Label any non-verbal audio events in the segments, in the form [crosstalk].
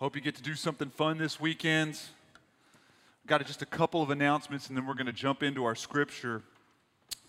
Hope you get to do something fun this weekend. Got just a couple of announcements, and then we're going to jump into our scripture.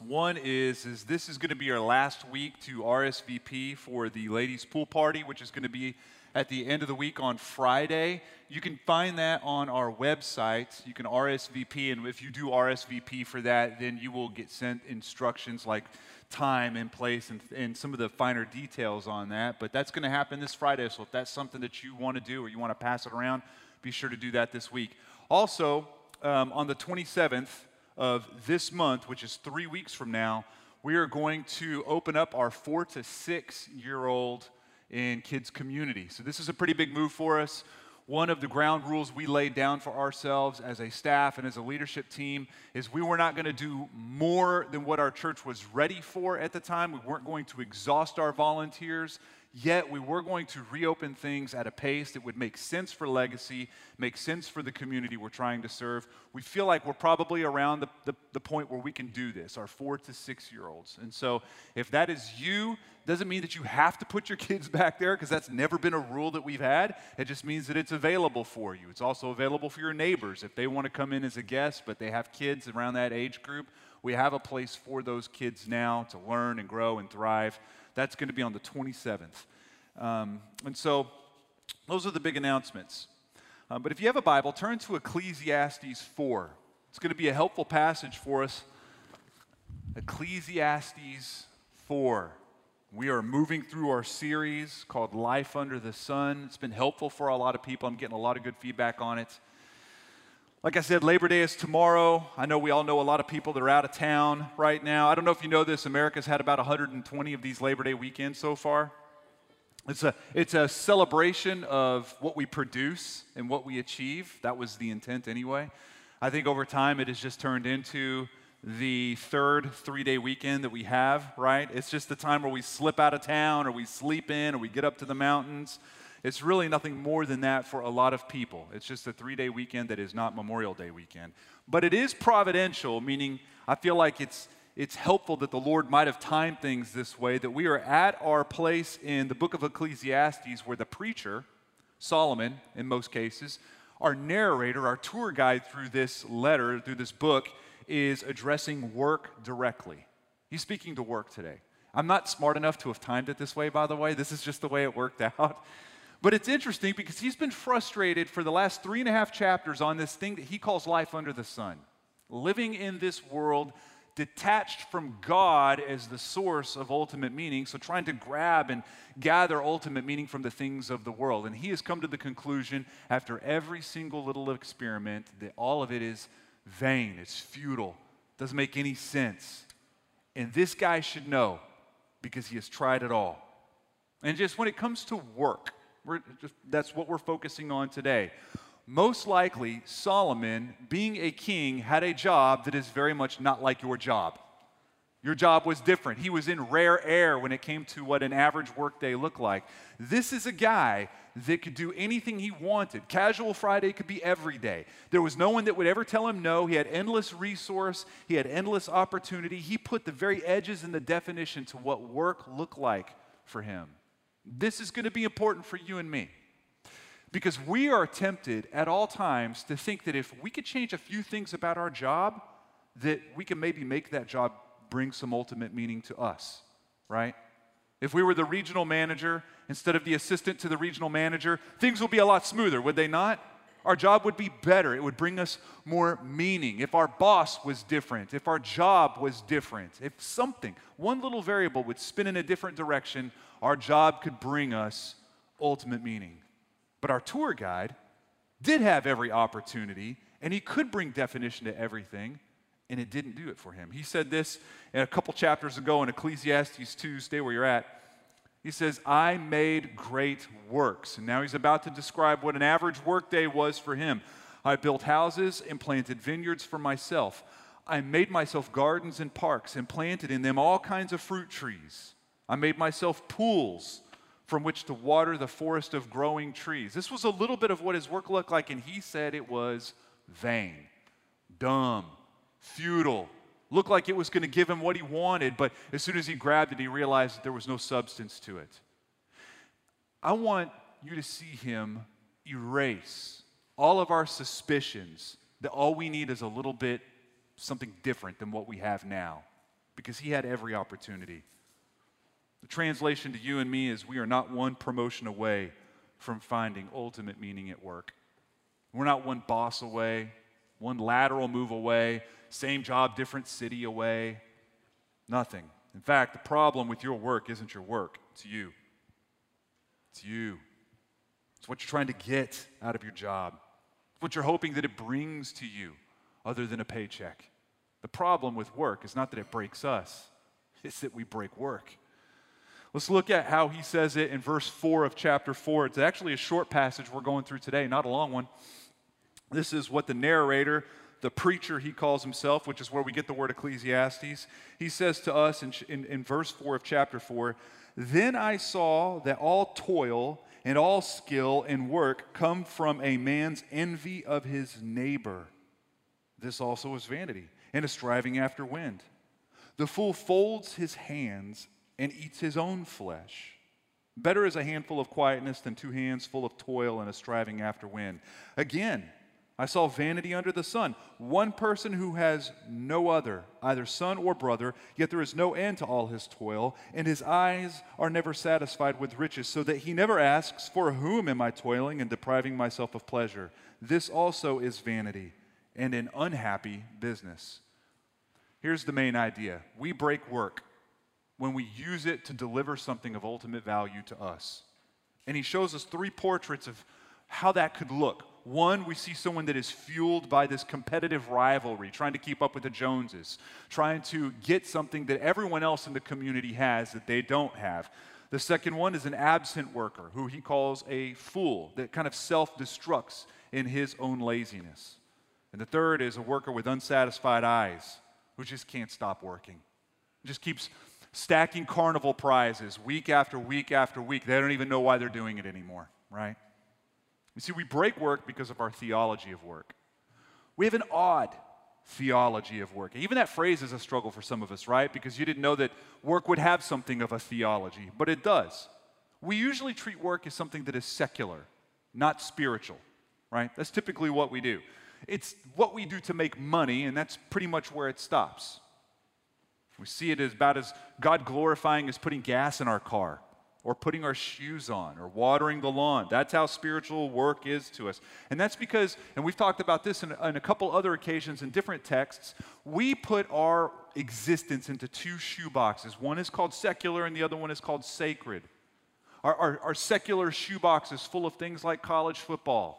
One is, is this is going to be our last week to RSVP for the ladies' pool party, which is going to be at the end of the week on Friday. You can find that on our website. You can RSVP, and if you do RSVP for that, then you will get sent instructions like time and place and, and some of the finer details on that. But that's going to happen this Friday. So if that's something that you want to do or you want to pass it around, be sure to do that this week. Also, um, on the 27th of this month, which is three weeks from now, we are going to open up our four to six year old in kids community. So this is a pretty big move for us. One of the ground rules we laid down for ourselves as a staff and as a leadership team is we were not going to do more than what our church was ready for at the time. We weren't going to exhaust our volunteers Yet we were going to reopen things at a pace that would make sense for legacy, make sense for the community we're trying to serve. We feel like we're probably around the, the, the point where we can do this, our four to six year olds. And so if that is you, doesn't mean that you have to put your kids [laughs] back there because that's never been a rule that we've had. It just means that it's available for you. It's also available for your neighbors if they want to come in as a guest, but they have kids around that age group. We have a place for those kids now to learn and grow and thrive. That's going to be on the 27th. Um, and so those are the big announcements. Um, but if you have a Bible, turn to Ecclesiastes 4. It's going to be a helpful passage for us. Ecclesiastes 4. We are moving through our series called Life Under the Sun. It's been helpful for a lot of people. I'm getting a lot of good feedback on it. Like I said, Labor Day is tomorrow. I know we all know a lot of people that are out of town right now. I don't know if you know this, America's had about 120 of these Labor Day weekends so far. It's a, it's a celebration of what we produce and what we achieve. That was the intent anyway. I think over time it has just turned into the third three day weekend that we have, right? It's just the time where we slip out of town or we sleep in or we get up to the mountains it's really nothing more than that for a lot of people. It's just a three day weekend that is not Memorial Day weekend. But it is providential, meaning I feel like it's, it's helpful that the Lord might have timed things this way, that we are at our place in the book of Ecclesiastes where the preacher, Solomon in most cases, our narrator, our tour guide through this letter, through this book, is addressing work directly. He's speaking to work today. I'm not smart enough to have timed it this way, by the way. This is just the way it worked [laughs] out. But it's interesting because he's been frustrated for the last three and a half chapters on this thing that he calls life under the sun. Living in this world detached from God as the source of ultimate meaning, so trying to grab and gather ultimate meaning from the things of the world. And he has come to the conclusion after every single little experiment that all of it is vain, it's futile, doesn't make any sense. And this guy should know because he has tried it all. And just when it comes to work, we're just, that's what we're focusing on today. Most likely, Solomon, being a king, had a job that is very much not like your job. Your job was different. He was in rare air when it came to what an average workday looked like. This is a guy that could do anything he wanted. Casual Friday could be every day. There was no one that would ever tell him no. He had endless resource, he had endless opportunity. He put the very edges and the definition to what work looked like for him. This is going to be important for you and me. Because we are tempted at all times to think that if we could change a few things about our job, that we can maybe make that job bring some ultimate meaning to us, right? If we were the regional manager instead of the assistant to the regional manager, things would be a lot smoother, would they not? Our job would be better. It would bring us more meaning. If our boss was different, if our job was different, if something, one little variable would spin in a different direction, our job could bring us ultimate meaning. But our tour guide did have every opportunity, and he could bring definition to everything, and it didn't do it for him. He said this in a couple chapters ago in Ecclesiastes 2, stay where you're at. He says, I made great works. And now he's about to describe what an average workday was for him. I built houses and planted vineyards for myself. I made myself gardens and parks and planted in them all kinds of fruit trees. I made myself pools from which to water the forest of growing trees. This was a little bit of what his work looked like, and he said it was vain, dumb, futile, looked like it was going to give him what he wanted, but as soon as he grabbed it, he realized that there was no substance to it. I want you to see him erase all of our suspicions that all we need is a little bit something different than what we have now because he had every opportunity. The translation to you and me is we are not one promotion away from finding ultimate meaning at work. We're not one boss away, one lateral move away, same job, different city away. Nothing. In fact, the problem with your work isn't your work, it's you. It's you. It's what you're trying to get out of your job, it's what you're hoping that it brings to you, other than a paycheck. The problem with work is not that it breaks us, it's that we break work. Let's look at how he says it in verse 4 of chapter 4. It's actually a short passage we're going through today, not a long one. This is what the narrator, the preacher he calls himself, which is where we get the word Ecclesiastes, he says to us in, in, in verse 4 of chapter 4 Then I saw that all toil and all skill and work come from a man's envy of his neighbor. This also is vanity and a striving after wind. The fool folds his hands and eats his own flesh. Better is a handful of quietness than two hands full of toil and a striving after wind. Again, I saw vanity under the sun. One person who has no other, either son or brother, yet there is no end to all his toil, and his eyes are never satisfied with riches, so that he never asks, For whom am I toiling and depriving myself of pleasure? This also is vanity and an unhappy business. Here's the main idea we break work when we use it to deliver something of ultimate value to us. And he shows us three portraits of how that could look. One, we see someone that is fueled by this competitive rivalry, trying to keep up with the Joneses, trying to get something that everyone else in the community has that they don't have. The second one is an absent worker who he calls a fool that kind of self destructs in his own laziness. And the third is a worker with unsatisfied eyes who just can't stop working, just keeps stacking carnival prizes week after week after week. They don't even know why they're doing it anymore, right? You see, we break work because of our theology of work. We have an odd theology of work. Even that phrase is a struggle for some of us, right? Because you didn't know that work would have something of a theology, but it does. We usually treat work as something that is secular, not spiritual, right? That's typically what we do. It's what we do to make money, and that's pretty much where it stops. We see it as about as God glorifying as putting gas in our car or putting our shoes on or watering the lawn. That's how spiritual work is to us. And that's because, and we've talked about this in, in, a couple other occasions in different texts, we put our existence into two shoe boxes. One is called secular and the other one is called sacred. Our, our, our secular shoe box is full of things like college football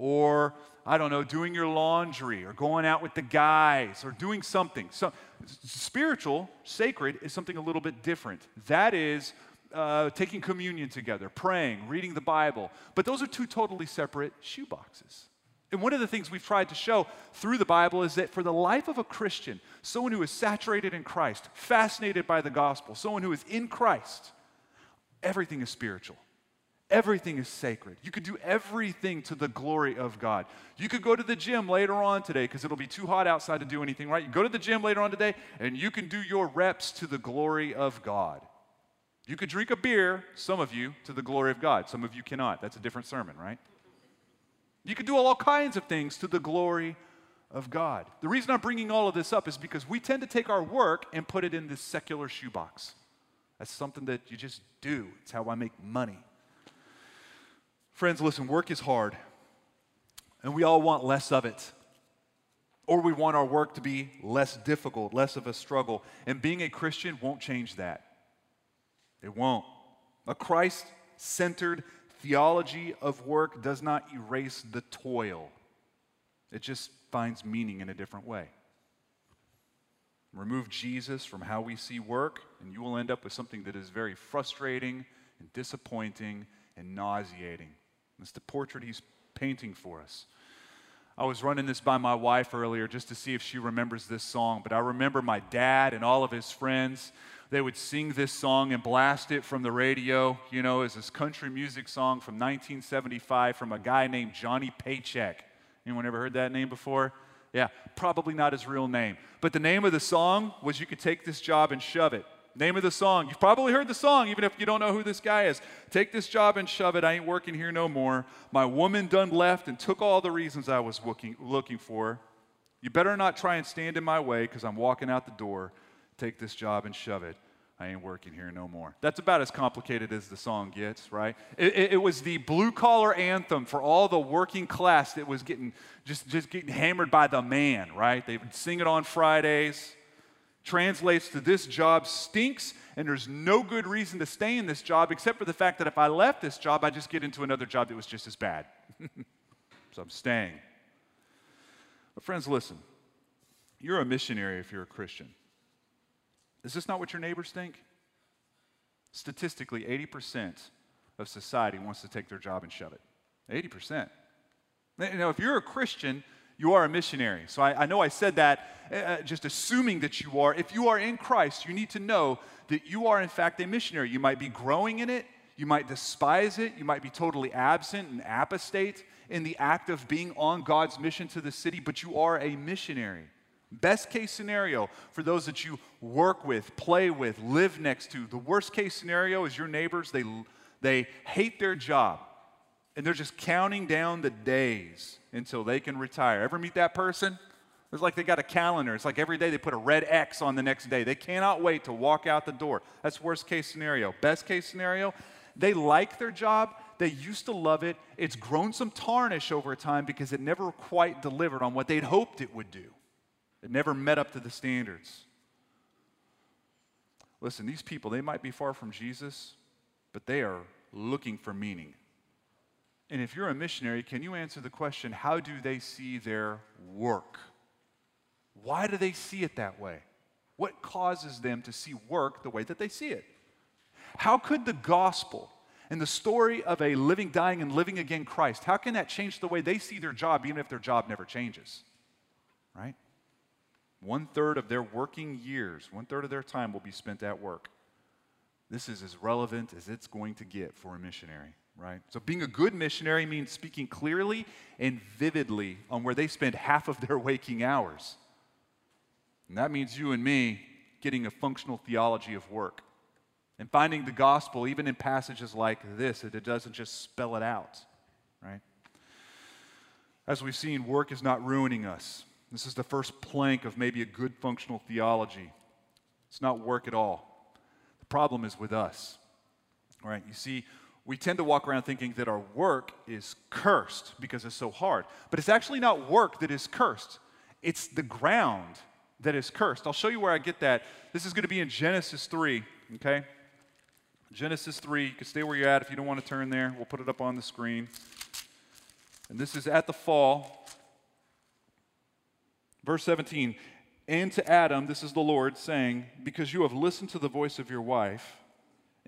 or I don't know, doing your laundry or going out with the guys or doing something. So, spiritual, sacred, is something a little bit different. That is uh, taking communion together, praying, reading the Bible. But those are two totally separate shoe boxes. And one of the things we've tried to show through the Bible is that for the life of a Christian, someone who is saturated in Christ, fascinated by the gospel, someone who is in Christ, everything is spiritual. Everything is sacred. You could do everything to the glory of God. You could go to the gym later on today because it'll be too hot outside to do anything, right? You go to the gym later on today and you can do your reps to the glory of God. You could drink a beer, some of you, to the glory of God. Some of you cannot. That's a different sermon, right? You could do all kinds of things to the glory of God. The reason I'm bringing all of this up is because we tend to take our work and put it in this secular shoebox. That's something that you just do. It's how I make money. Friends, listen, work is hard, and we all want less of it. Or we want our work to be less difficult, less of a struggle. And being a Christian won't change that. It won't. A Christ centered theology of work does not erase the toil, it just finds meaning in a different way. Remove Jesus from how we see work, and you will end up with something that is very frustrating and disappointing and nauseating. It's the portrait he's painting for us. I was running this by my wife earlier just to see if she remembers this song, but I remember my dad and all of his friends. They would sing this song and blast it from the radio, you know, it's this country music song from 1975 from a guy named Johnny Paycheck. Anyone ever heard that name before? Yeah, probably not his real name. But the name of the song was You Could Take This Job and Shove It. Name of the song. You've probably heard the song, even if you don't know who this guy is. Take this job and shove it. I ain't working here no more. My woman done left and took all the reasons I was looking, looking for. You better not try and stand in my way because I'm walking out the door. Take this job and shove it. I ain't working here no more. That's about as complicated as the song gets, right? It, it, it, was the blue collar anthem for all the working class that was getting just, just getting hammered by the man, right? They would sing it on Fridays. Translates to this job stinks, and there's no good reason to stay in this job except for the fact that if I left this job, I just get into another job that was just as bad. [laughs] so I'm staying. But friends, listen. You're a missionary if you're a Christian. Is this not what your neighbors think? Statistically, 80% of society wants to take their job and shove it. 80%. Now, if you're a Christian, you are a missionary. So I, I know I said that uh, uh, just assuming that you are. If you are in Christ, you need to know that you are, in fact, a missionary. You might be growing in it, you might despise it, you might be totally absent and apostate in the act of being on God's mission to the city, but you are a missionary. Best case scenario for those that you work with, play with, live next to. The worst case scenario is your neighbors, they, they hate their job and they're just counting down the days until they can retire. Ever meet that person? It's like they got a calendar. It's like every day they put a red X on the next day. They cannot wait to walk out the door. That's worst case scenario. Best case scenario, they like their job. They used to love it. It's grown some tarnish over time because it never quite delivered on what they'd hoped it would do. It never met up to the standards. Listen, these people, they might be far from Jesus, but they are looking for meaning. And if you're a missionary, can you answer the question how do they see their work? Why do they see it that way? What causes them to see work the way that they see it? How could the gospel and the story of a living, dying, and living again Christ, how can that change the way they see their job, even if their job never changes? Right? One third of their working years, one third of their time will be spent at work. This is as relevant as it's going to get for a missionary, right? So, being a good missionary means speaking clearly and vividly on where they spend half of their [laughs] waking hours. And that means you and me getting a functional theology of work and finding the gospel even in passages like this, that it doesn't just spell it out, right? As we've seen, work is not ruining us. This is the first plank of maybe a good functional theology. It's not work at all. The problem is with us. All right, you see, we tend to walk around thinking that our work is cursed because it's so hard. But it's actually not work that is cursed, it's the ground that is cursed. I'll show you where I get that. This is going to be in Genesis 3, okay? Genesis 3. You can stay where you're at if you don't want to turn there. We'll put it up on the screen. And this is at the fall. Verse 17, and to Adam, this is the Lord saying, Because you have listened to the voice of your wife,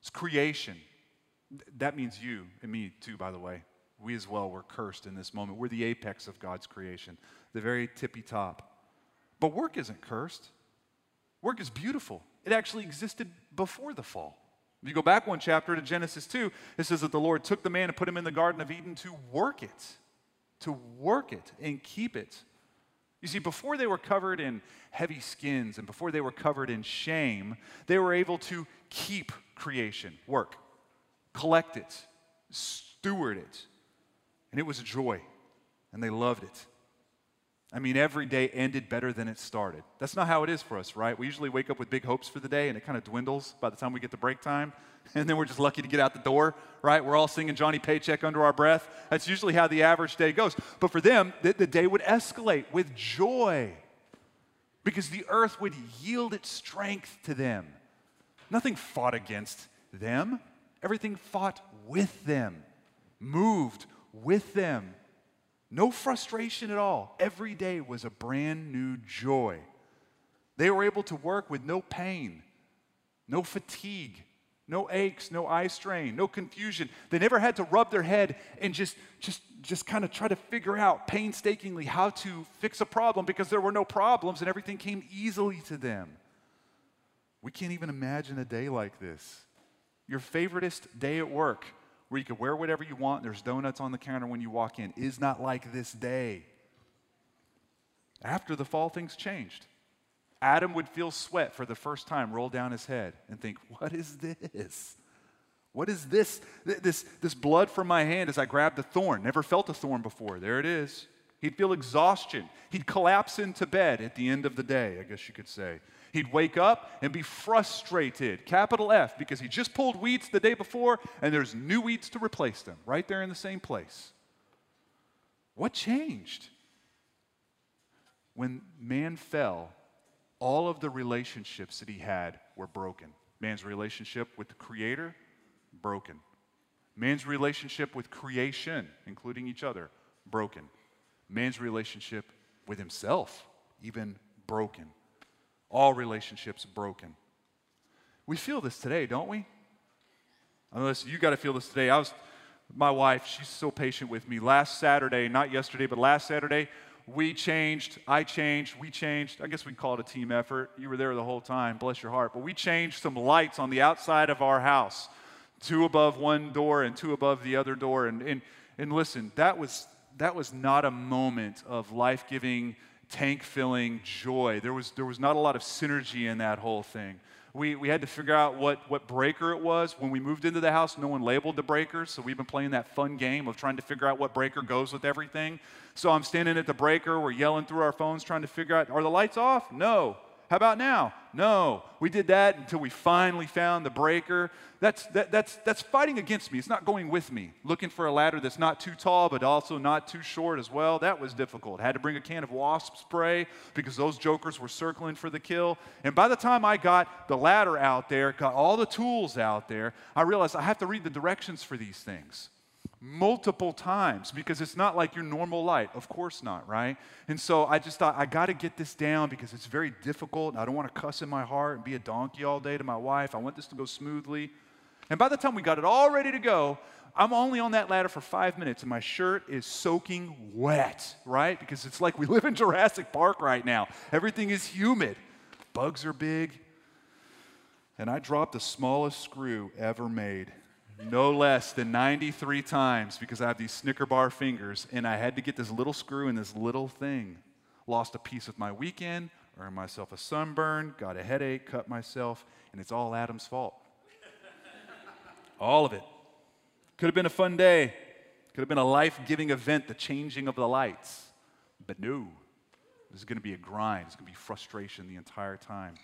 it's creation. That means you and me, too, by the way. We as well were cursed in this moment. We're the apex of God's creation, the very tippy top. But work isn't cursed. Work is beautiful. It actually existed before the fall. If you go back one chapter to Genesis 2, it says that the Lord took the man and put him in the Garden of Eden to work it, to work it and keep it. You see, before they were covered in heavy skins and before they were covered in shame, they were able to keep creation, work, collect it, steward it. And it was a joy, and they loved it. I mean, every day ended better than it started. That's not how it is for us, right? We usually wake up with big hopes for the day, and it kind of dwindles by the time we get to break time. And then we're just lucky to get out the door, right? We're all singing Johnny Paycheck under our breath. That's usually how the average day goes. But for them, the, the day would escalate with joy because the earth would yield its strength to them. Nothing fought against them, everything fought with them, moved with them. No frustration at all. Every day was a brand new joy. They were able to work with no pain. no fatigue, no aches, no eye strain, no confusion. They never had to rub their head and just, just, just kind of try to figure out painstakingly how to fix a problem because there were no problems and everything came easily to them. We can't even imagine a day like this. Your favoriteest day at work, where you can wear whatever you want, there's donuts on the counter when you walk in, is not like this day. After the fall, things changed. Adam would feel sweat for the first time roll down his head and think, What is this? What is this? This, this blood from my hand as I grabbed a thorn. Never felt a thorn before. There it is. He'd feel exhaustion. He'd collapse into bed at the end of the day, I guess you could say. He'd wake up and be frustrated, capital F, because he just pulled weeds the day before and there's new weeds to replace them right there in the same place. What changed? When man fell, all of the relationships that he had were broken. Man's relationship with the Creator, broken. Man's relationship with creation, including each other, broken. Man's relationship with himself, even broken. All relationships broken. We feel this today, don't we? Unless you got to feel this today. I was, my wife, she's so patient with me. Last Saturday, not yesterday, but last Saturday, we changed, I changed, we changed. I guess we call it a team effort. You were there the whole time, bless your heart. But we changed some lights on the outside of our house two above one door and two above the other door. And, and, and listen, that was, that was not a moment of life giving, tank filling joy. There was, there was not a lot of synergy in that whole thing. We, we had to figure out what, what breaker it was. When we moved into the house, no one labeled the breakers, so we've been playing that fun game of trying to figure out what breaker goes with everything. So I'm standing at the breaker, we're yelling through our phones trying to figure out are the lights off? No. How about now? No. We did that until we finally found the breaker. That's, that, that's, that's fighting against me. It's not going with me. Looking for a ladder that's not too tall, but also not too short as well. That was difficult. Had to bring a can of wasp spray because those jokers were circling for the kill. And by the time I got the ladder out there, got all the tools out there, I realized I have to read the directions for these things multiple times because it's not like your normal light. Of course not, right? And so I just thought, I got to get this down because it's very difficult. I don't want to cuss in my heart and be a donkey all day to my wife. I want this to go smoothly. And by the time we got it all ready to go, I'm only on that ladder for five minutes and my shirt is soaking wet, right? Because it's like we live in Jurassic Park right now. Everything is humid, bugs are big. And I dropped the smallest screw ever made no less than 93 times because I have these Snicker bar fingers and I had to get this little screw in this little thing. Lost a piece of my weekend, earned myself a sunburn, got a headache, cut myself, and it's all Adam's fault. all of it. Could have been a fun day, could have been a life giving event, the changing of the lights. But no, this is going to be a grind, it's going to be frustration the entire time.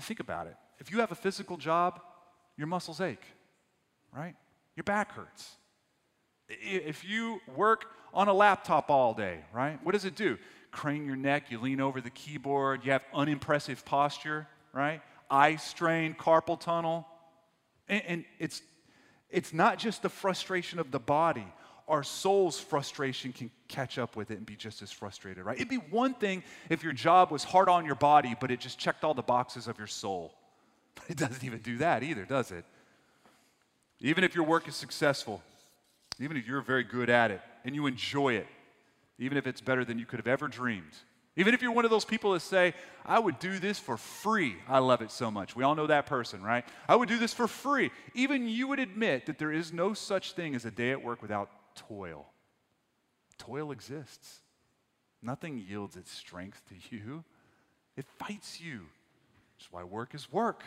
Think about it. If you have a physical job, your muscles ache, right? Your back hurts. If you work on a laptop all day, right? What does it do? Crane your neck, you lean over the keyboard, you have unimpressive posture, right? Eye strain, carpal tunnel. And, and it's, it's not just the frustration of the body. Our soul's frustration can catch up with it and be just as frustrated, right? It'd be one thing if your job was hard on your body, but it just checked all the boxes of your soul. But it doesn't even do that either, does it? Even if your work is successful, even if you're very good at it and you enjoy it, even if it's better than you could have ever dreamed, even if you're one of those people that say, I would do this for free, I love it so much. We all know that person, right? I would do this for free. Even you would admit that there is no such thing as a day at work without toil. Toil exists. Nothing yields its strength to you, it fights you. That's why work is work.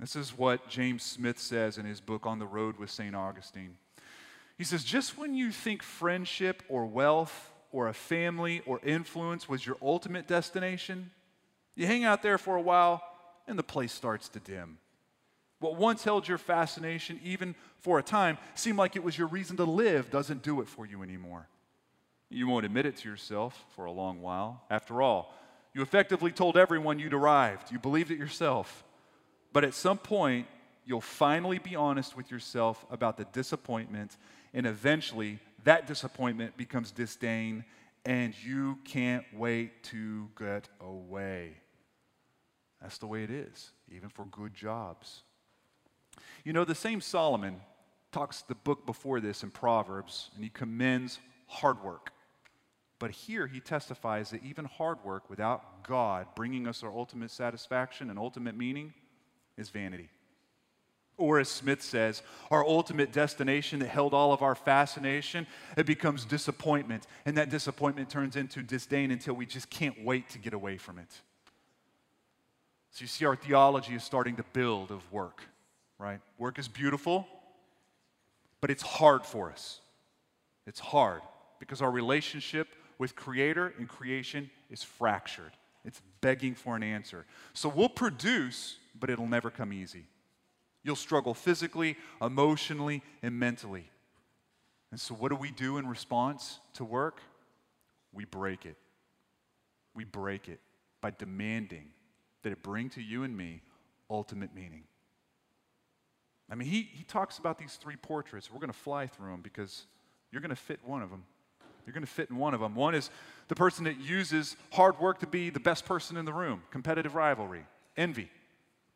This is what James Smith says in his book On the Road with St. Augustine. He says, just when you think friendship or wealth or a family or influence was your ultimate destination, you hang out there for a while and the place starts to dim. What once held your fascination, even for a time, seemed like it was your reason to live, doesn't do it for you anymore. You won't admit it to yourself for a long while. After all, you effectively told everyone you'd arrived. You believed it yourself. But at some point, you'll finally be honest with yourself about the disappointment, and eventually that disappointment becomes disdain, and you can't wait to get away. That's the way it is, even for good jobs. You know, the same Solomon talks the book before this in Proverbs, and he commends hard work. But here he testifies that even hard work without God bringing us our ultimate satisfaction and ultimate meaning is vanity. Or as Smith says, our ultimate destination that held all of our fascination, it becomes disappointment. And that disappointment turns into disdain until we just can't wait to get away from it. So you see, our theology is starting to build of work, right? Work is beautiful, but it's hard for us. It's hard because our relationship with Creator and creation is fractured. It's begging for an answer. So we'll produce, but it'll never come easy. You'll struggle physically, emotionally, and mentally. And so, what do we do in response to work? We break it. We break it by demanding that it bring to you and me ultimate meaning. I mean, he, he talks about these three portraits. We're going to fly through them because you're going to fit one of them. You're going to fit in one of them. One is the person that uses hard work to be the best person in the room, competitive rivalry, envy.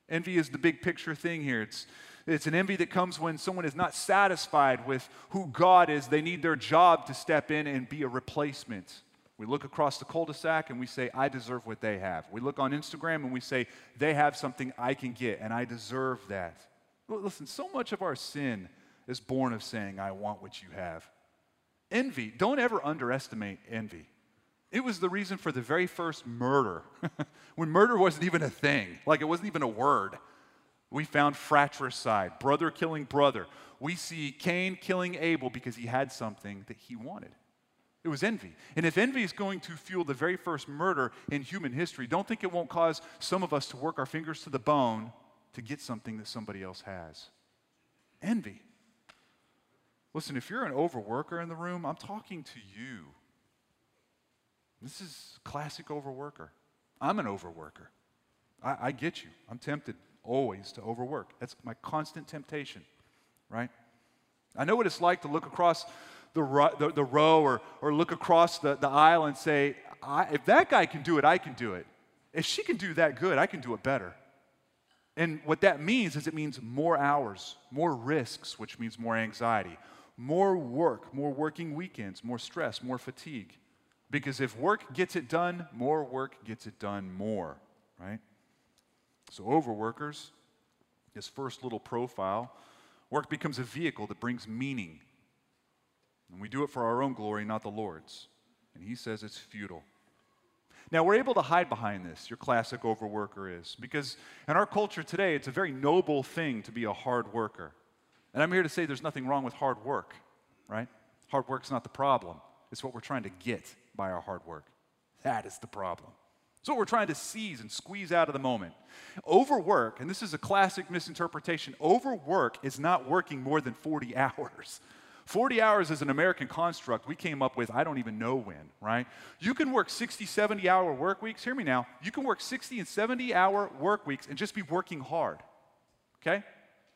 Envy is the big picture thing here. It's, it's an envy that comes when someone is not satisfied with who God is. They need their job to step in and be a replacement. We look across the cul de sac and we say, I deserve what they have. We look on Instagram and we say, they have something I can get and I deserve that. Listen, so much of our sin is born of saying, I want what you have. Envy, don't ever underestimate envy. It was the reason for the very first murder, [laughs] when murder wasn't even a thing, like it wasn't even a word. We found fratricide, brother killing brother. We see Cain killing Abel because he had something that he wanted. It was envy. And if envy is going to fuel the very first murder in human history, don't think it won't cause some of us to work our fingers to the bone to get something that somebody else has. Envy. Listen, if you're an overworker in the room, I'm talking to you. This is classic overworker. I'm an overworker. I, I get you. I'm tempted always to overwork. That's my constant temptation, right? I know what it's like to look across the, ro- the, the row or, or look across the, the aisle and say, if that guy can do it, I can do it. If she can do that good, I can do it better. And what that means is it means more hours, more risks, which means more anxiety, more work, more working weekends, more stress, more fatigue. Because if work gets it done, more work gets it done more, right? So, overworkers, this first little profile, work becomes a vehicle that brings meaning. And we do it for our own glory, not the Lord's. And he says it's futile. Now, we're able to hide behind this, your classic overworker is, because in our culture today, it's a very noble thing to be a hard worker. And I'm here to say there's nothing wrong with hard work, right? Hard work's not the problem, it's what we're trying to get by our hard work. That is the problem. It's what we're trying to seize and squeeze out of the moment. Overwork, and this is a classic misinterpretation, overwork is not working more than 40 [laughs] hours. 40 hours is an American construct we came up with, I don't even know when, right? You can work 60, 70 hour work weeks. Hear me now. You can work 60 and 70 hour work weeks and just be working hard, okay?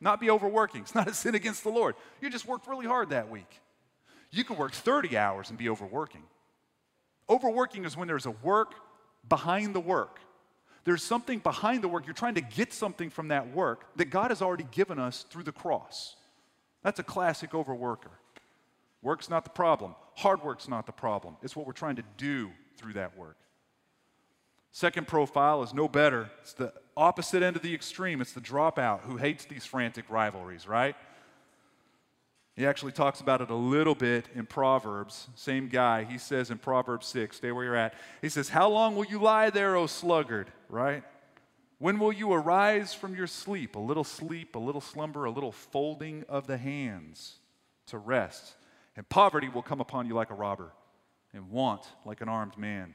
Not be overworking. [laughs] It's not a sin against the Lord. You just worked really hard that week. You can work 30 hours and be overworking. Overworking is when there's a work behind the work. There's something behind the work. You're trying to get something from that work that God has already given us through the cross. That's a classic overworker. Work's not the problem. Hard work's not the problem. It's what we're trying to do through that work. Second profile is no better. It's the opposite end of the extreme. It's the dropout who hates these frantic rivalries, right? He actually talks about it a little bit in Proverbs. Same guy. He says in Proverbs 6, stay where you're at. He says, How long will you lie there, O sluggard? Right? When will you arise from your sleep? A little sleep, a little slumber, a little folding of the hands to rest. And poverty will come upon you like a robber, and want like an armed man.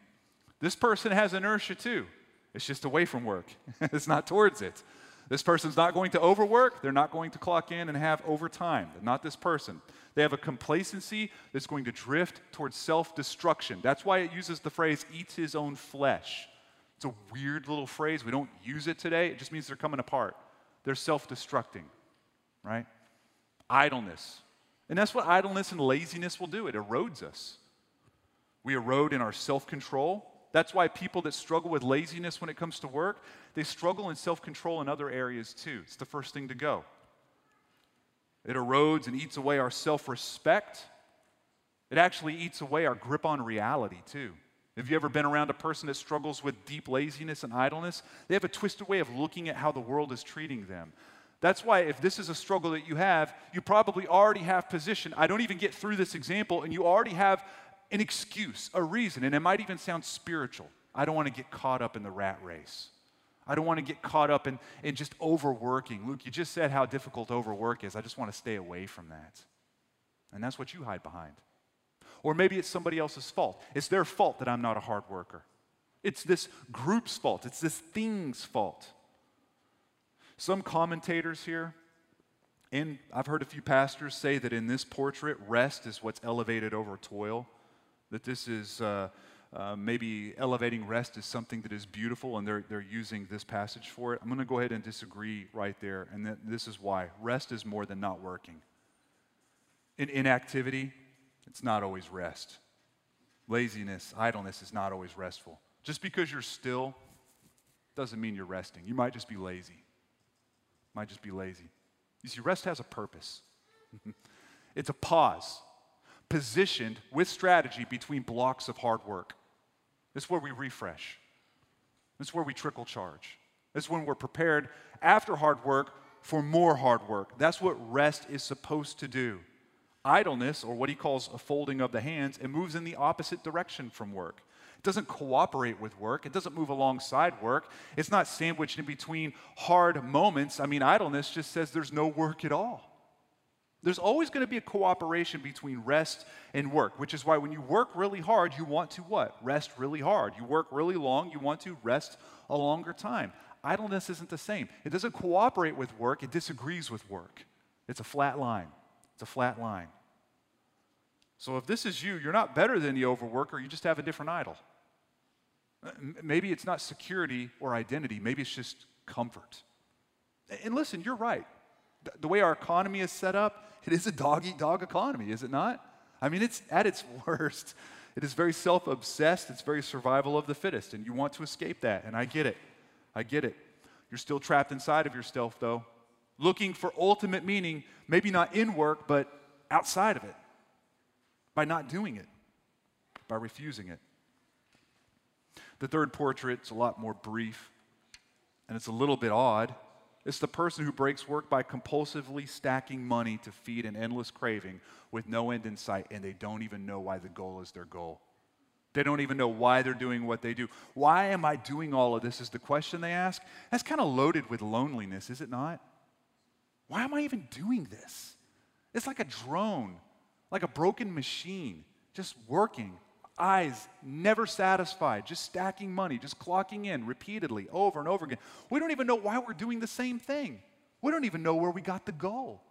This person has inertia too. It's just away from work, [laughs] it's not towards it. This person's not going to overwork. They're not going to clock in and have overtime. Not this person. They have a complacency that's going to drift towards self destruction. That's why it uses the phrase eats his own flesh. It's a weird little phrase. We don't use it today. It just means they're coming apart. They're self destructing, right? Idleness. And that's what idleness and laziness will do it erodes us. We erode in our self control, That's why people that struggle with laziness when it comes to work, they struggle in self control in other areas too. It's the first thing to go. It erodes and eats away our self respect. It actually eats away our grip on reality too. Have you ever been around a person that struggles with deep laziness and idleness? They have a twisted way of looking at how the world is treating them. That's why, if this is a struggle that you have, you probably already have position. I don't even get through this example, and you already have an excuse, a reason, and it might even sound spiritual. I don't want to get caught up in the rat race. I don't want to get caught up in, in just overworking. Luke, you just said how difficult overwork is. I just want to stay away from that. And that's what you hide behind. Or maybe it's somebody else's fault. It's their fault that I'm not a hard worker. It's this group's fault. It's this thing's fault. Some commentators here, and I've heard a few pastors say that in this portrait, rest is what's elevated over toil. That this is uh, uh, maybe elevating rest is something that is beautiful, and they're, they're using this passage for it. I'm going to go ahead and disagree right there, and th- this is why. Rest is more than not working. In inactivity, it's not always rest. Laziness, idleness is not always restful. Just because you're still doesn't mean you're resting. You might just be lazy. Might just be lazy. You see, rest has a purpose. [laughs] it's a pause, positioned with strategy between blocks of hard work. It's where we refresh. It's where we trickle charge. It's when we're prepared after hard work for more hard work. That's what rest is supposed to do idleness, or what he calls a folding of the hands, it moves in the opposite direction from work. It doesn't cooperate with work. It doesn't move alongside work. It's not sandwiched in between hard moments. I mean, idleness just says there's no work at all. There's always going to be a cooperation between rest and work, which is why when you work really hard, you want to what? Rest really hard. You work really long, you want to rest a longer time. Idleness isn't the same. It doesn't cooperate with work, it disagrees with work. It's a flat line. It's a flat line. So if this is you, you're not better than the overworker, you just have a different idol. Maybe it's not security or identity, maybe it's just comfort. And listen, you're right. The way our economy is set up, it is a dog eat dog economy, is it not? I mean, it's at its [laughs] worst. It is very self obsessed, it's very survival of the fittest, and you want to escape that, and I get it. I get it. You're still trapped inside of yourself, though looking for ultimate meaning, maybe not in work, but outside of it, by not doing it, by refusing it. The third portrait's a lot more brief, and it's a little bit odd. It's the person who breaks work by compulsively stacking money to feed an endless craving with no end in sight, and they don't even know why the goal is their goal. They don't even know why they're doing what they do. Why am I doing all of this? Is the question they ask. That's kind of loaded with loneliness, is it not? Why am I even doing this? It's like a drone, like a broken machine, just working, eyes never satisfied, just stacking money, just clocking in repeatedly over and over again. We don't even know why we're doing the same thing. We don't even know where we got the goal.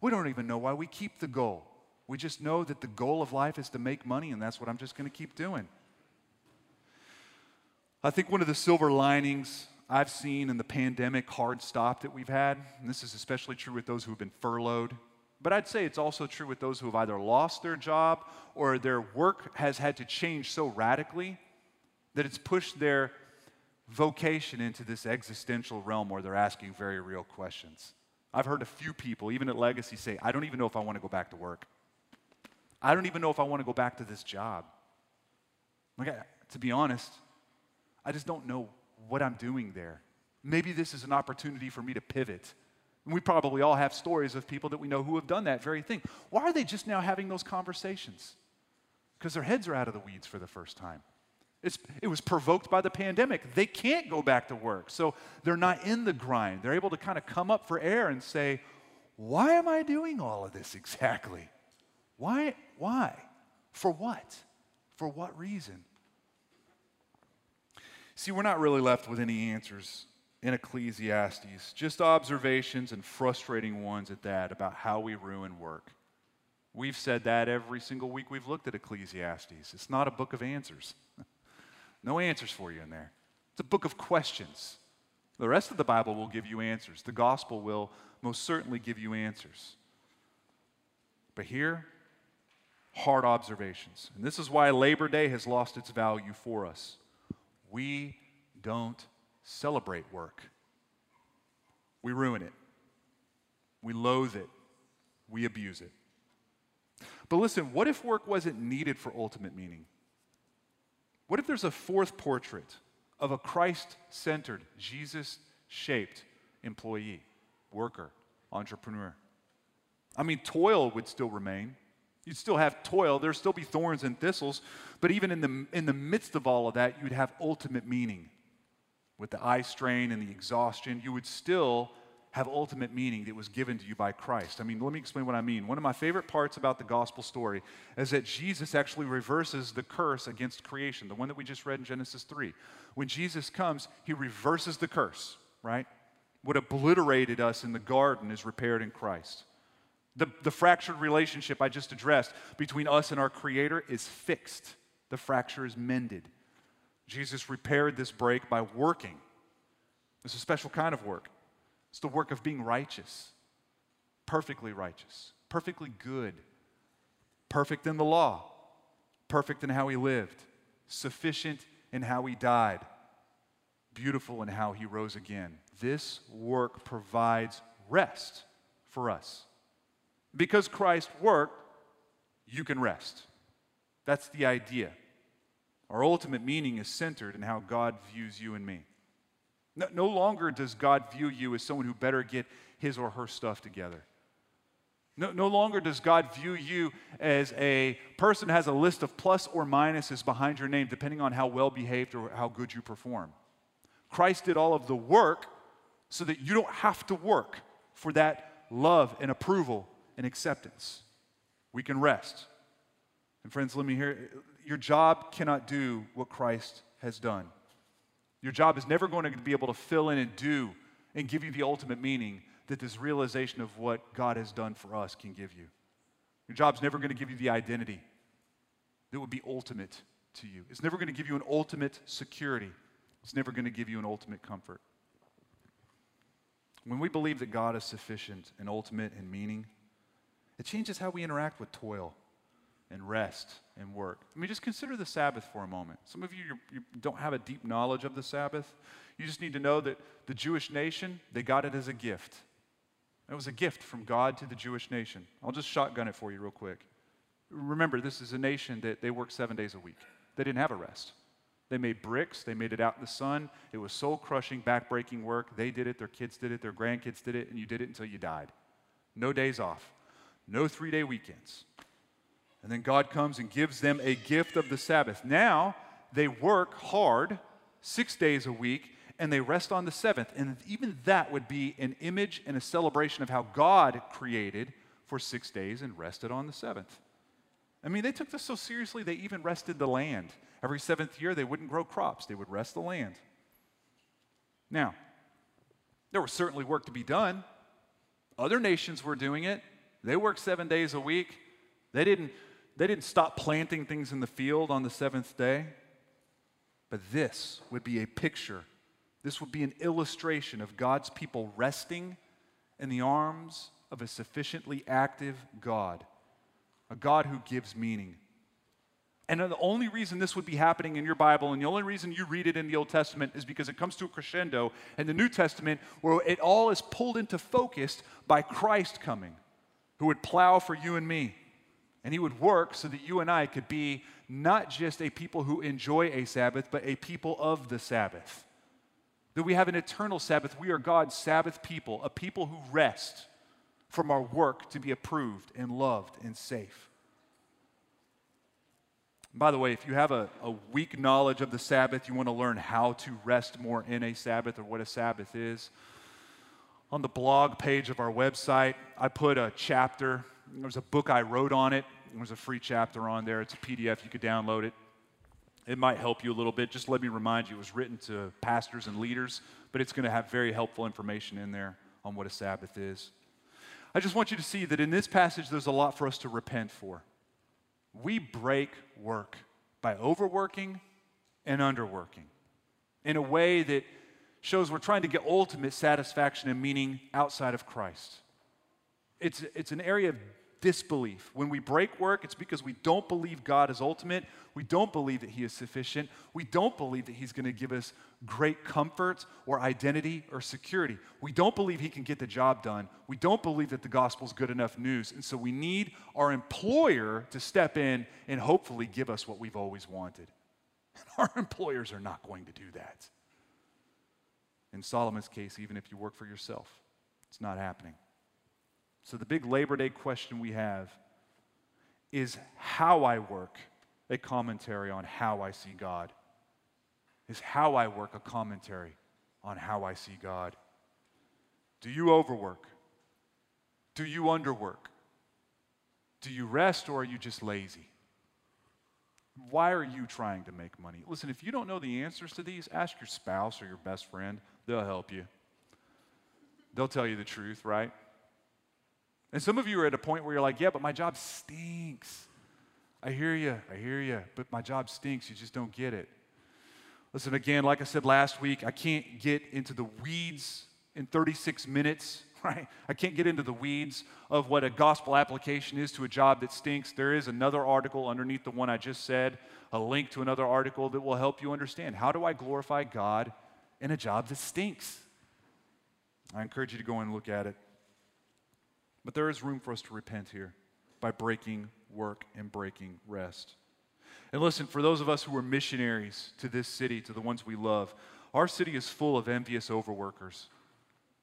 We don't even know why we keep the goal. We just know that the goal of life is to make money, and that's what I'm just going to keep doing. I think one of the silver linings I've seen in the pandemic hard stop that we've had, and this is especially true with those who have been furloughed, but I'd say it's also true with those who have either lost their job or their work has had to change so radically that it's pushed their vocation into this existential realm where they're asking very real questions. I've heard a few people, even at Legacy, say, I don't even know if I want to go back to work. I don't even know if I want to go back to this job. Like, to be honest, I just don't know what I'm doing there. Maybe this is an opportunity for me to pivot. And we probably all have stories of people that we know who have done that very thing. Why are they just now having those conversations? Because their heads are out of the weeds for the first time. It's, it was provoked by the pandemic. They can't go back to work, so they're not in the grind. They're able to kind of come up for air and say, Why am I doing all of this exactly? Why? Why? For what? For what reason? See, we're not really left with any answers in Ecclesiastes, just observations and frustrating ones at that about how we ruin work. We've said that every single week we've looked at Ecclesiastes. It's not a book of answers. [laughs] no answers for you in there. It's a book of questions. The rest of the Bible will give you answers. The gospel will most certainly give you answers. But here, hard observations. And this is why Labor Day has lost its value for us. we don't celebrate work. We ruin it, we loathe it, we abuse it. But listen, what if work wasn't needed for ultimate meaning? What if there's a fourth portrait of a Christ centered, Jesus shaped employee, worker, entrepreneur? I mean, toil would still remain. You'd still have toil, there'd still be thorns and thistles, but even in the, in the midst of all of that, you'd have ultimate meaning. With the eye strain and the exhaustion, you would still have ultimate meaning that was given to you by Christ. I mean, let me explain what I mean. One of my favorite parts about the gospel story is that Jesus actually reverses the curse against creation, the one that we just read in Genesis 3. When Jesus comes, he reverses the curse, right? What obliterated us in the garden is repaired in Christ. The, the fractured relationship I just addressed between us and our Creator is fixed, the fracture is mended. Jesus repaired this break by working. It's a special kind of work. It's the work of being righteous, perfectly righteous, perfectly good, perfect in the law, perfect in how he lived, sufficient in how he died, beautiful in how he rose again. This work provides rest for us. Because Christ worked, you can rest. That's the idea. Our ultimate meaning is centered in how God views you and me. No, no longer does God view you as someone who better get his or her stuff together. No, no longer does God view you as a person who has a list of plus or minuses behind your name, depending on how well behaved or how good you perform. Christ did all of the work so that you don't have to work for that love and approval and acceptance. We can rest. And friends, let me hear your job cannot do what Christ has done. Your job is never going to be able to fill in and do and give you the ultimate meaning that this realization of what God has done for us can give you. Your job's never going to give you the identity that would be ultimate to you. It's never going to give you an ultimate security. It's never going to give you an ultimate comfort. When we believe that God is sufficient and ultimate in meaning, it changes how we interact with toil and rest and work. I mean, just consider the Sabbath for a moment. Some of you, you don't have a deep knowledge of the Sabbath. You just need to know that the Jewish nation, they got it as a gift. It was a gift from God to the Jewish nation. I'll just shotgun it for you real quick. Remember, this is a nation that they worked seven days a week. They didn't have a rest. They made bricks, they made it out in the sun. It was soul crushing, back breaking work. They did it, their kids did it, their grandkids did it, and you did it until you died. No days off, no three day weekends. And then God comes and gives them a gift of the Sabbath. Now they work hard six days a week and they rest on the seventh. And even that would be an image and a celebration of how God created for six days and rested on the seventh. I mean, they took this so seriously, they even rested the land. Every seventh year, they wouldn't grow crops, they would rest the land. Now, there was certainly work to be done. Other nations were doing it. They worked seven days a week. They didn't they didn't stop planting things in the field on the seventh day. But this would be a picture, this would be an illustration of God's people resting in the arms of a sufficiently active God, a God who gives meaning. And the only reason this would be happening in your Bible, and the only reason you read it in the Old Testament, is because it comes to a crescendo in the New Testament where it all is pulled into focus by Christ coming, who would plow for you and me and he would work so that you and I could be not just a people who enjoy a Sabbath, but a people of the Sabbath. That we have an eternal Sabbath. We are God's Sabbath people, a people who rest from our work to be approved and loved and safe. By the way, if you have a, a weak knowledge of the Sabbath, you want to learn how to rest more in a Sabbath or what a Sabbath is, on the blog page of our website, I put a chapter there's a book I wrote on it. There's a free chapter on there. It's a PDF. You could download it. It might help you a little bit. Just let me remind you, it was written to pastors and leaders, but it's going to have very helpful information in there on what a Sabbath is. I just want you to see that in this passage, there's a lot for us to repent for. We break work by overworking and underworking in a way that shows we're trying to get ultimate satisfaction and meaning outside of Christ. It's, it's an area of disbelief. When we break work, it's because we don't believe God is ultimate. We don't believe that He is sufficient. We don't believe that He's going to give us great comfort or identity or security. We don't believe He can get the job done. We don't believe that the gospel is good enough news. And so we need our employer to step in and hopefully give us what we've always wanted. [laughs] Our employers are not going to do that. In Solomon's case, even if you work for yourself, it's not happening. So, the big Labor Day question we have is how I work a commentary on how I see God? Is how I work a commentary on how I see God? Do you overwork? Do you underwork? Do you rest or are you just lazy? Why are you trying to make money? Listen, if you don't know the answers to these, ask your spouse or your best friend. They'll help you. They'll tell you the truth, right? And some of you are at a point where you're like, yeah, but my job stinks. I hear you, I hear you, but my job stinks. You just don't get it. Listen, again, like I said last week, I can't get into the weeds in 36 minutes, [laughs] right? I can't get into the weeds of what a gospel application is to a job that stinks. There is another article underneath the one I just said, a link to another article that will help you understand how do I glorify God in a job that stinks? I encourage you to go and look at it. But there is room for us to repent here by breaking work and breaking rest. And listen, for those of us who are missionaries to this city, to the ones we love, our city is full of envious overworkers.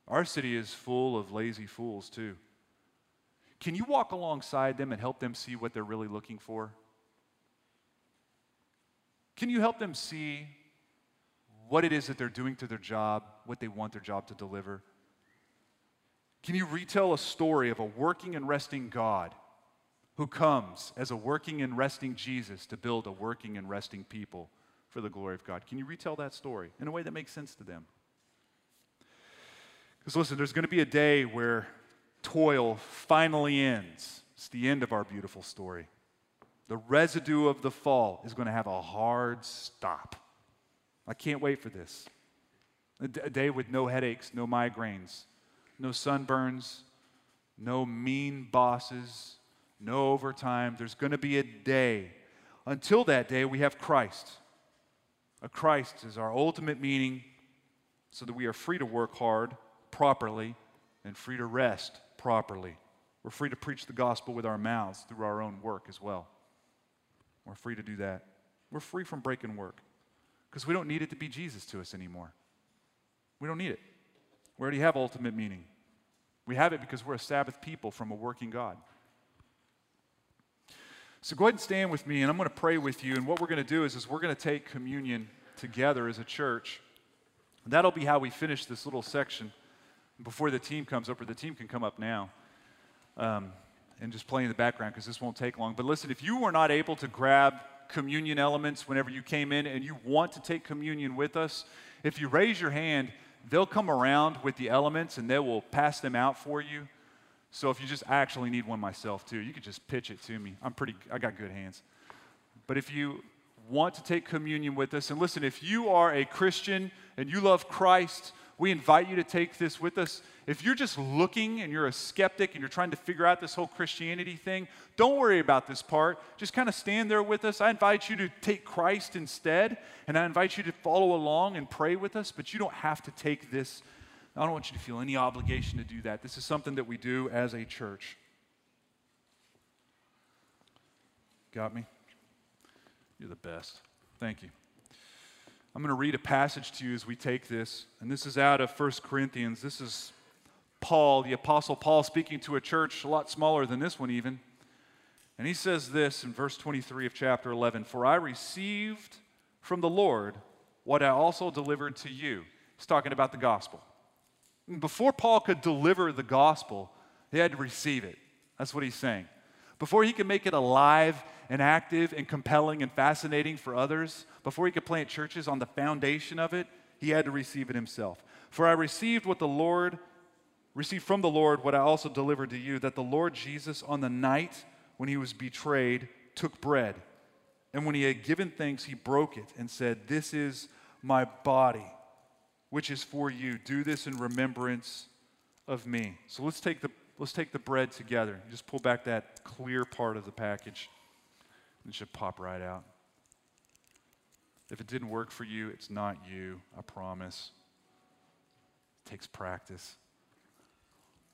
Our city is full of lazy fools, too. Can you walk alongside them and help them see what they're really looking for? Can you help them see what it is that they're doing to their job, what they want their job to deliver? Can you retell a story of a working and resting God who comes as a working and resting Jesus to build a working and resting people for the glory of God? Can you retell that story in a way that makes sense to them? Because listen, there's going to be a day where toil finally ends. It's the end of our beautiful story. The residue of the fall is going to have a hard stop. I can't wait for this. A, day with no headaches, no migraines, no sunburns, no mean bosses, no overtime. There's going to be a day. Until that day, we have Christ. A Christ is our ultimate meaning so that we are free to work hard properly and free to rest properly. We're free to preach the gospel with our mouths through our own work as well. We're free to do that. We're free from breaking work because we don't need it to be Jesus to us anymore. We don't need it. We already have ultimate meaning. We have it because we're a Sabbath people from a working God. So go ahead and stand with me, and I'm going to pray with you. And what we're going to do is, is we're going to take communion together as a church. That'll be how we finish this little section before the team comes up, or the team can come up now um, and just play in the background because this won't take long. But listen, if you were not able to grab communion elements whenever you came in and you want to take communion with us, if you raise your hand, they'll come around with the elements and they will pass them out for you. So if you just actually need one myself too, you could just pitch it to me. I'm pretty, I got good hands. But if you want to take communion with us, and listen, if you are a Christian and you love Christ, we invite you to take this with us. If you're just looking and you're a skeptic and you're trying to figure out this whole Christianity thing, don't worry about this part. Just kind of stand there with us. I invite you to take Christ instead, and I invite you to follow along and pray with us, but you don't have to take this. I don't want you to feel any obligation to do that. This is something that we do as a church. Got me? You're the best. Thank you. I'm going to read a passage to you as we take this, and this is out of 1 Corinthians. This is Paul, the Apostle Paul, speaking to a church a lot smaller than this one, even. And he says this in verse 23 of chapter 11 For I received from the Lord what I also delivered to you. He's talking about the gospel. Before Paul could deliver the gospel, he had to receive it. That's what he's saying. Before he could make it alive and active and compelling and fascinating for others, before he could plant churches on the foundation of it, he had to receive it himself. For I received what the Lord received from the Lord what I also delivered to you that the Lord Jesus on the night when he was betrayed took bread and when he had given thanks he broke it and said this is my body which is for you do this in remembrance of me. So let's take the let's take the bread together. Just pull back that clear part of the package. It should pop right out. If it didn't work for you, it's not you, I promise. It takes practice.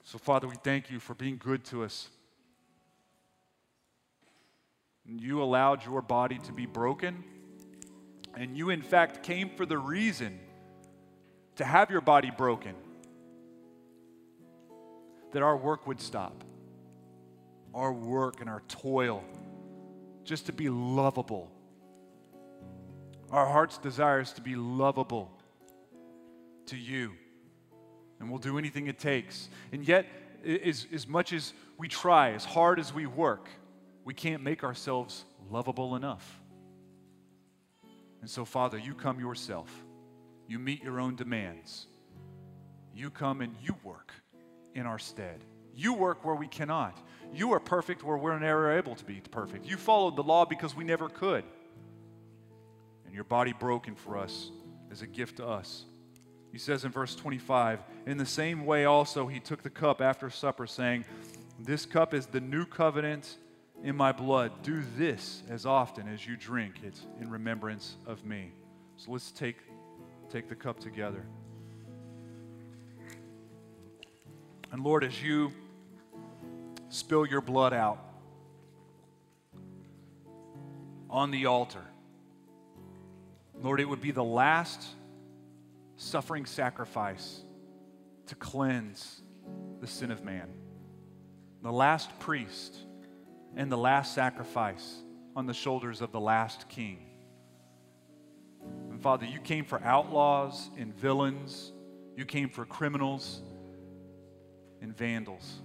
So, Father, we thank you for being good to us. You allowed your body to be broken, and you, in fact, came for the reason to have your body broken that our work would stop, our work and our toil, just to be lovable. Our heart's desire is to be lovable to you and we'll do anything it takes. And yet, as, as much as we try, as hard as we work, we can't make ourselves lovable enough. And so, Father, you come yourself. You meet your own demands. You come and you work in our stead. You work where we cannot. You are perfect where we're never able to be perfect. You followed the law because we never could. And your body broken for us is a gift to us. He says in verse 25, In the same way also he took the cup after supper, saying, This cup is the new covenant in my blood. Do this as often as you drink it in remembrance of me. So let's take, take the cup together. And Lord, as you spill your blood out on the altar, Lord, it would be the last suffering sacrifice to cleanse the sin of man. The last priest and the last sacrifice on the shoulders of the last king. And Father, you came for outlaws and villains, you came for criminals and vandals.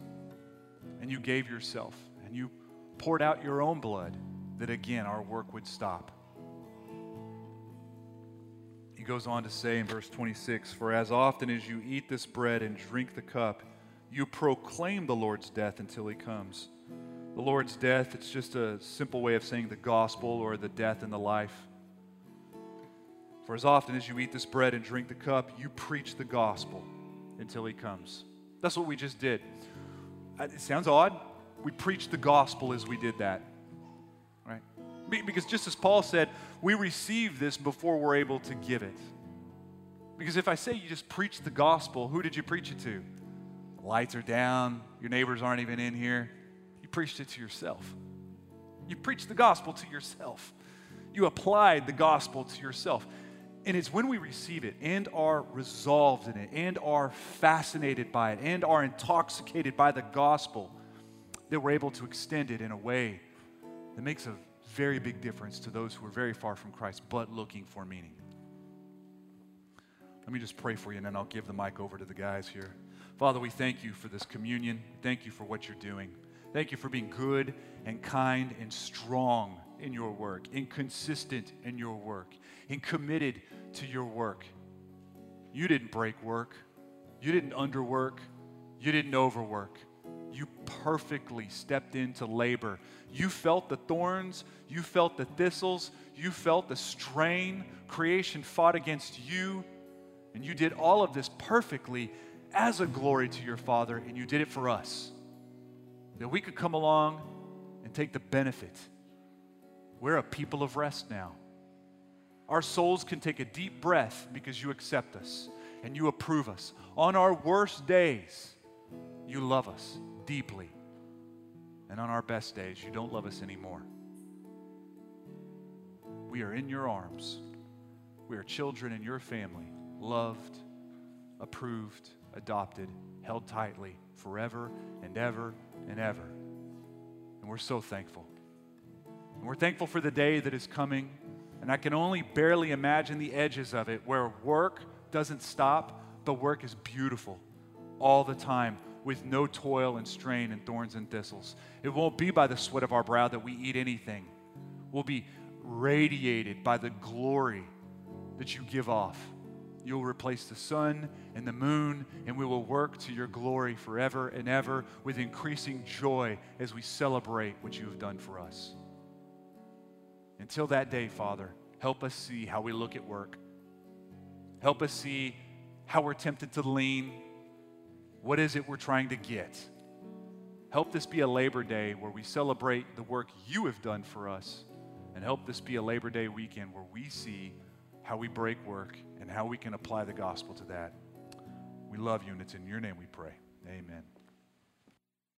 And you gave yourself and you poured out your own blood that again our work would stop He goes on to say in verse 26 For as often as you eat this bread and drink the cup, you proclaim the Lord's death until he comes. The Lord's death, it's just a simple way of saying the gospel or the death and the life. For as often as you eat this bread and drink the cup, you preach the gospel until he comes. That's what we just did. It sounds odd. We preached the gospel as we did that. Right? Because just as Paul said, we receive this before we're able to give it. Because if I say you just preach the gospel, who did you preach it to? The lights are down, your neighbors aren't even in here. You preached it to yourself. You preached the gospel to yourself. You applied the gospel to yourself. And it's when we receive it and are resolved in it and are fascinated by it and are intoxicated by the gospel that we're able to extend it in a way that makes a very big difference to those who are very far from Christ but looking for meaning. Let me just pray for you and then I'll give the mic over to the guys here. Father, we thank you for this communion. Thank you for what you're doing. Thank you for being good and kind and strong in your work, and consistent in your work, and committed to your work. You didn't break work, you didn't underwork, you didn't overwork you perfectly stepped into labor. You felt the thorns, you felt the thistles, you felt the strain. Creation fought against you, and you did all of this perfectly as a glory to your Father, and you did it for us. That we could come along and take the benefit. We're a people of rest now. Our souls can take a deep breath because you accept us and you approve us. On our worst days, you love us deeply. And on our best days, you don't love us anymore. We are in your arms. We are children in your family, loved, approved, adopted, held tightly forever and ever and ever. And we're so thankful. And we're thankful for the day that is coming. And I can only barely imagine the edges of it where work doesn't stop, but work is beautiful all the time with no toil and strain and thorns and thistles. It won't be by the sweat of our brow that we eat anything. We'll be radiated by the glory that you give off. You'll replace the sun and the moon, and we will work to your glory forever and ever with increasing joy as we celebrate what you have done for us. Until that day, Father, help us see how we look at work. Help us see how we're tempted to lean what is it we're trying to get? Help this be a Labor Day where we celebrate the work you have done for us. And help this be a Labor Day weekend where we see how we break work and how we can apply the gospel to that. We love you, and it's in your name we pray. Amen.